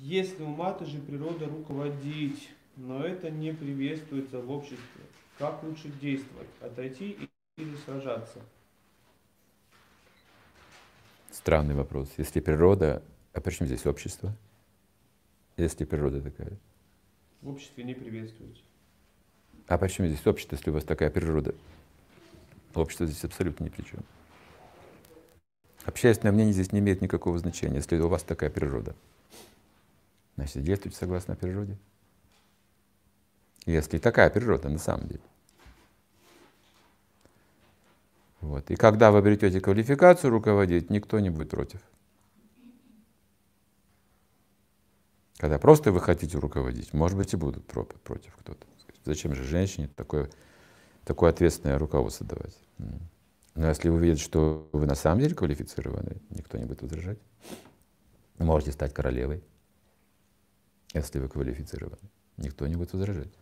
Если у матуши природа руководить, но это не приветствуется в обществе, как лучше действовать? Отойти или сражаться? Странный вопрос. Если природа, а почему здесь общество? Если природа такая. В обществе не приветствуется. А почему здесь общество, если у вас такая природа? Общество здесь абсолютно ни при чем. Общественное мнение здесь не имеет никакого значения, если у вас такая природа. Значит, действуйте согласно природе. Если такая природа на самом деле. Вот. И когда вы обретете квалификацию руководить, никто не будет против. Когда просто вы хотите руководить, может быть, и будут против кто-то. Зачем же женщине такое, такое ответственное руководство давать? Но если вы видите, что вы на самом деле квалифицированы, никто не будет возражать. Можете стать королевой, если вы квалифицированы. Никто не будет возражать.